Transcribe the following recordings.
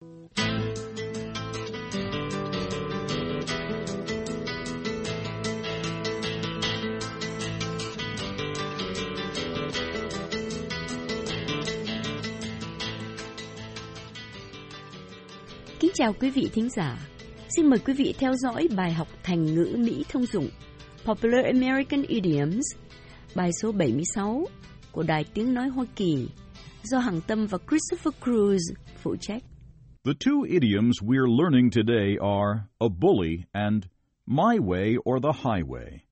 Kính chào quý vị thính giả. Xin mời quý vị theo dõi bài học thành ngữ Mỹ thông dụng Popular American Idioms, bài số 76 của Đài Tiếng Nói Hoa Kỳ do Hằng Tâm và Christopher Cruz phụ trách. The two idioms we're learning today are a bully and my way or the highway.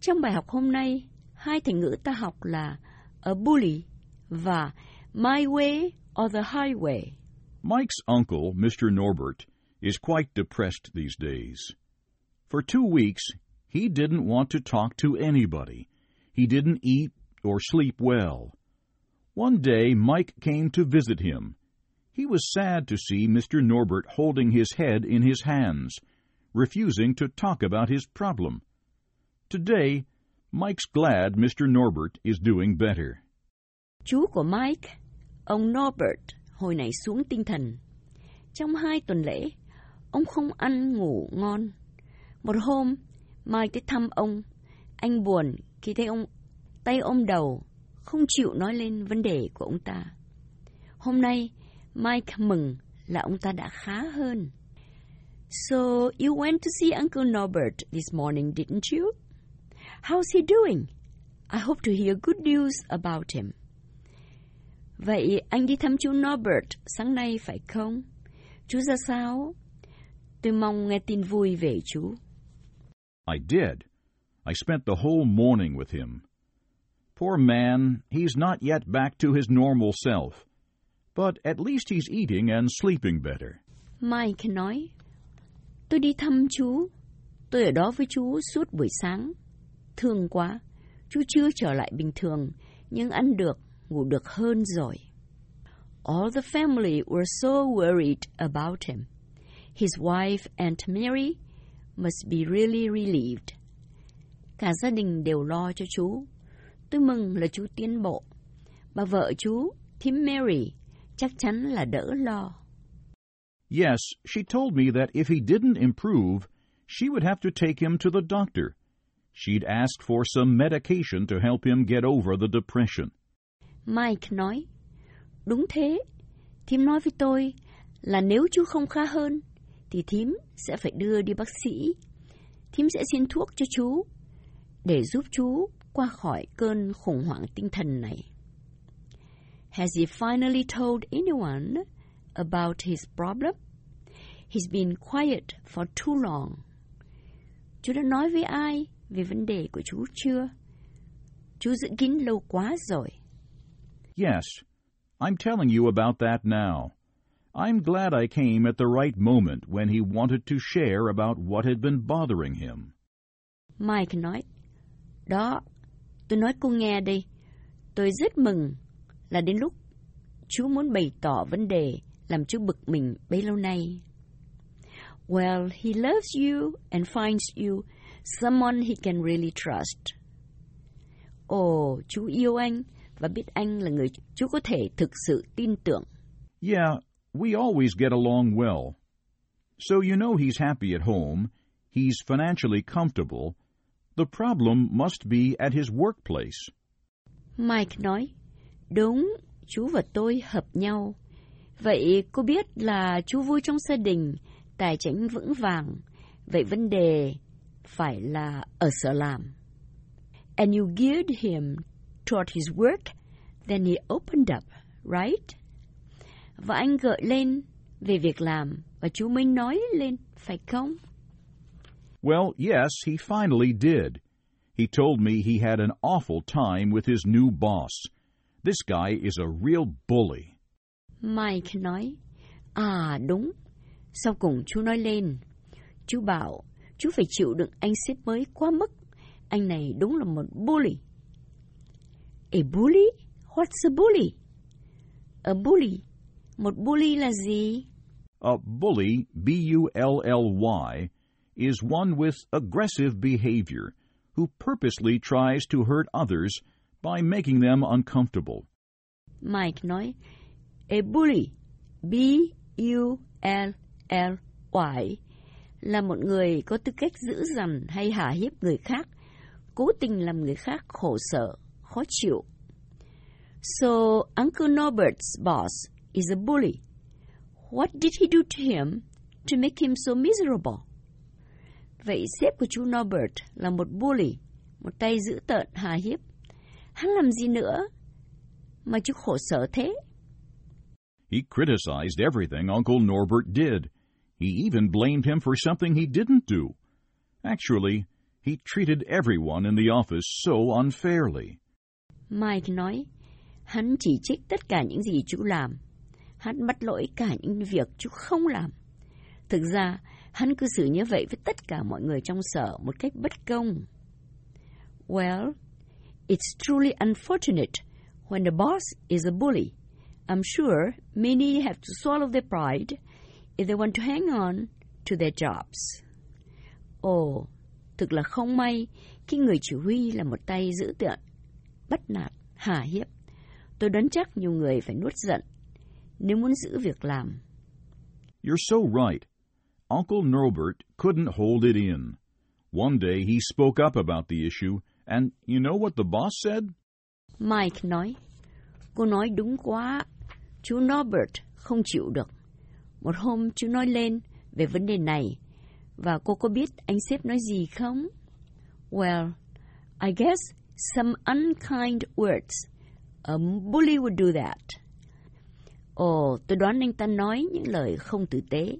Trong bài học hôm nay, hai thành ngữ ta học là a bully và my way or the highway. Mike's uncle, Mr. Norbert, is quite depressed these days. For two weeks, he didn't want to talk to anybody. He didn't eat or sleep well. One day, Mike came to visit him. He was sad to see Mr. Norbert holding his head in his hands, refusing to talk about his problem. Today, Mike's glad Mr. Norbert is doing better. Chú của Mike, ông Norbert, hồi này xuống tinh thần. Trong hai tuần lễ, ông không ăn ngủ ngon. Một hôm, Mike tới thăm ông. Anh buồn khi thấy ông tay ôm đầu, không chịu nói lên vấn đề của ông ta. Hôm nay, Mike mừng là ông ta đã khá hơn. So, you went to see Uncle Norbert this morning, didn't you? How's he doing? I hope to hear good news about him. Vậy anh đi thăm chú Norbert sáng nay phải không? Chú ra sao? Tôi mong nghe tin vui về chú. I did. I spent the whole morning with him. Poor man, he's not yet back to his normal self. But at least he's eating and sleeping better. Mike nói, tôi đi thăm chú. Tôi ở đó với chú suốt buổi sáng. Thương quá, chú chưa trở lại bình thường, nhưng ăn được, ngủ được hơn rồi. All the family were so worried about him. His wife, Aunt Mary, must be really relieved. Cả gia đình đều lo cho chú. Tôi mừng là chú tiến bộ. Bà vợ chú, thím Mary, chắc chắn là đỡ lo. Yes, she told me that if he didn't improve, she would have to take him to the doctor. She'd ask for some medication to help him get over the depression. Mike nói, đúng thế. Thím nói với tôi là nếu chú không khá hơn, thì thím sẽ phải đưa đi bác sĩ. Thím sẽ xin thuốc cho chú, để giúp chú qua khỏi cơn khủng hoảng tinh thần này. Has he finally told anyone about his problem? He's been quiet for too long. Chú đã nói với ai về vấn đề của chú chưa? Chú giữ kín lâu quá rồi. Yes, I'm telling you about that now. I'm glad I came at the right moment when he wanted to share about what had been bothering him. Mike nói, đó, tôi nói cô nghe đây. Tôi rất mừng là đến lúc chú muốn bày tỏ vấn đề làm chú bực mình bấy lâu nay. Well, he loves you and finds you someone he can really trust. Ồ, chú yêu anh và biết anh là người chú có thể thực sự tin tưởng. Yeah, we always get along well. So you know he's happy at home, he's financially comfortable. The problem must be at his workplace. Mike nói, đúng, chú và tôi hợp nhau. Vậy cô biết là chú vui trong gia đình, tài chính vững vàng. Vậy vấn đề phải là ở sở làm. And you geared him toward his work, then he opened up, right? Và anh gợi lên về việc làm, và chú mới nói lên, phải không? Well, yes, he finally did. He told me he had an awful time with his new boss. This guy is a real bully. Mike nói, à đúng. Sau cùng chú nói lên, chú bảo chú phải chịu đựng anh sếp mới quá mức. Anh này đúng là một bully. A bully? What's a bully? A bully. Một bully là gì? A bully, B-U-L-L-Y, is one with aggressive behavior who purposely tries to hurt others by making them uncomfortable. Mike nói, a bully, B-U-L-L-Y, là một người có tư cách giữ dằn hay hà hiếp người khác, cố tình làm người khác khổ sở, khó chịu. So, Uncle Norbert's boss is a bully. What did he do to him to make him so miserable? Vậy sếp của chú Norbert là một bully, một tay dữ tợn hà hiếp. Hắn làm gì nữa mà chú khổ sở thế? He criticized everything Uncle Norbert did. He even blamed him for something he didn't do. Actually, he treated everyone in the office so unfairly. Mike nói, hắn chỉ trích tất cả những gì chú làm. Hắn bắt lỗi cả những việc chú không làm. Thực ra, hắn cư xử như vậy với tất cả mọi người trong sở một cách bất công. Well, it's truly unfortunate when the boss is a bully. I'm sure many have to swallow their pride if they want to hang on to their jobs. Ồ, thực là không may khi người chỉ huy là một tay giữ tợn, bắt nạt, hà hiếp. Tôi đoán chắc nhiều người phải nuốt giận nếu muốn giữ việc làm. You're so right. Uncle Norbert couldn't hold it in. One day he spoke up about the issue, and you know what the boss said? Mike nói, cô nói đúng quá, chú Norbert không chịu được. Một hôm chú nói lên về vấn đề này, và cô có biết anh sếp nói gì không? Well, I guess some unkind words. A bully would do that. Ồ, tôi đoán anh ta nói những lời không tử tế.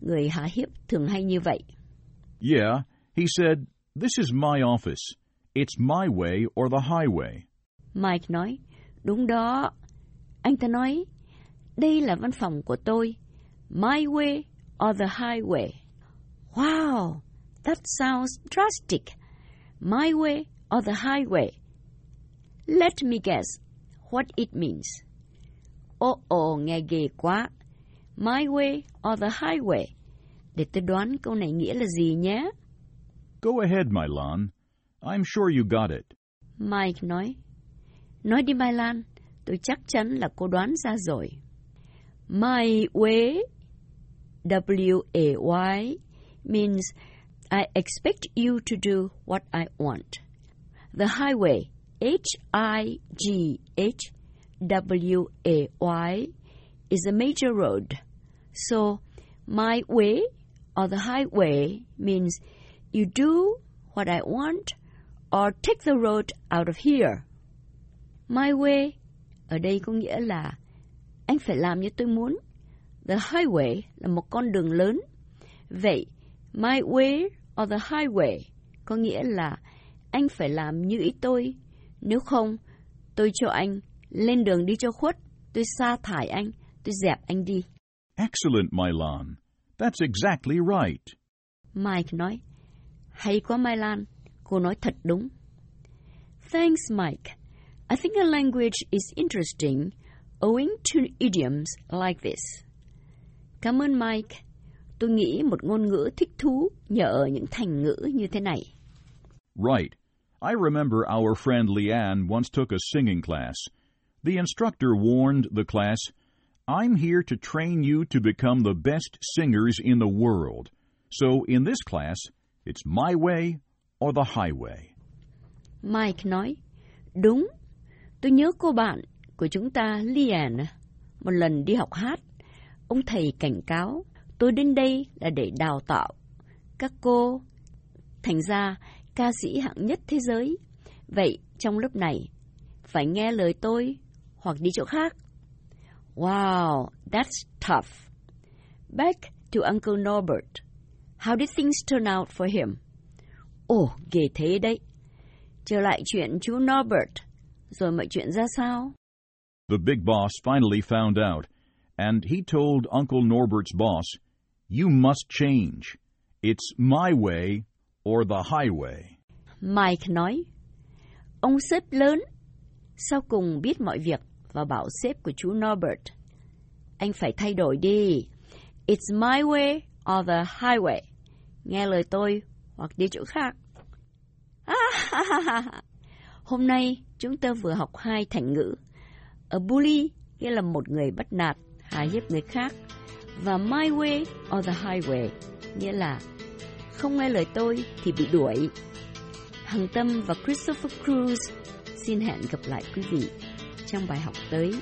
Người hạ hiếp thường hay như vậy. Yeah, he said, This is my office. It's my way or the highway. Mike nói, đúng đó. Anh ta nói, đây là văn phòng của tôi. My way or the highway. Wow, that sounds drastic. My way or the highway. Let me guess what it means. Ồ ồ, nghe ghê quá. My way or the highway. Để tôi đoán câu này nghĩa là gì nhé. Go ahead, Milan. I'm sure you got it. Mike nói. Nói đi Mai Lan, tôi chắc chắn là cô đoán ra rồi. My way, W-A-Y, means I expect you to do what I want. The highway, H-I-G-H-W-A-Y, is a major road. So, my way or the highway means you do what I want or take the road out of here. My way ở đây có nghĩa là anh phải làm như tôi muốn. The highway là một con đường lớn. Vậy, my way or the highway có nghĩa là anh phải làm như ý tôi. Nếu không, tôi cho anh lên đường đi cho khuất. Tôi sa thải anh, tôi dẹp anh đi. Excellent, Milan. That's exactly right. Mike nói, hay quá Mai Lan, cô nói thật đúng. Thanks, Mike. I think a language is interesting owing to idioms like this. Cảm ơn Mike. Tôi nghĩ một ngôn ngữ thích thú nhờ những thành ngữ như thế này. Right. I remember our friend Leanne once took a singing class. The instructor warned the class, I'm here to train you to become the best singers in the world. So in this class, it's my way or the highway. Mike nói, đúng, tôi nhớ cô bạn của chúng ta, Lian, một lần đi học hát. Ông thầy cảnh cáo, tôi đến đây là để đào tạo các cô. Thành ra, ca sĩ hạng nhất thế giới. Vậy, trong lúc này, phải nghe lời tôi hoặc đi chỗ khác. Wow, that's tough. Back to Uncle Norbert. How did things turn out for him? Ồ, ghê thế đấy. Trở lại chuyện chú Norbert, rồi mọi chuyện ra sao? The big boss finally found out, and he told Uncle Norbert's boss, You must change. It's my way or the highway. Mike nói, ông sếp lớn, sau cùng biết mọi việc và bảo sếp của chú Norbert, anh phải thay đổi đi. It's my way or the highway. Nghe lời tôi hoặc đi chỗ khác. Hôm nay chúng ta vừa học hai thành ngữ. A bully nghĩa là một người bắt nạt, hà hiếp người khác. và My Way or the Highway, nghĩa là không nghe lời tôi thì bị đuổi. Hằng Tâm và Christopher Cruz xin hẹn gặp lại quý vị trong bài học tới.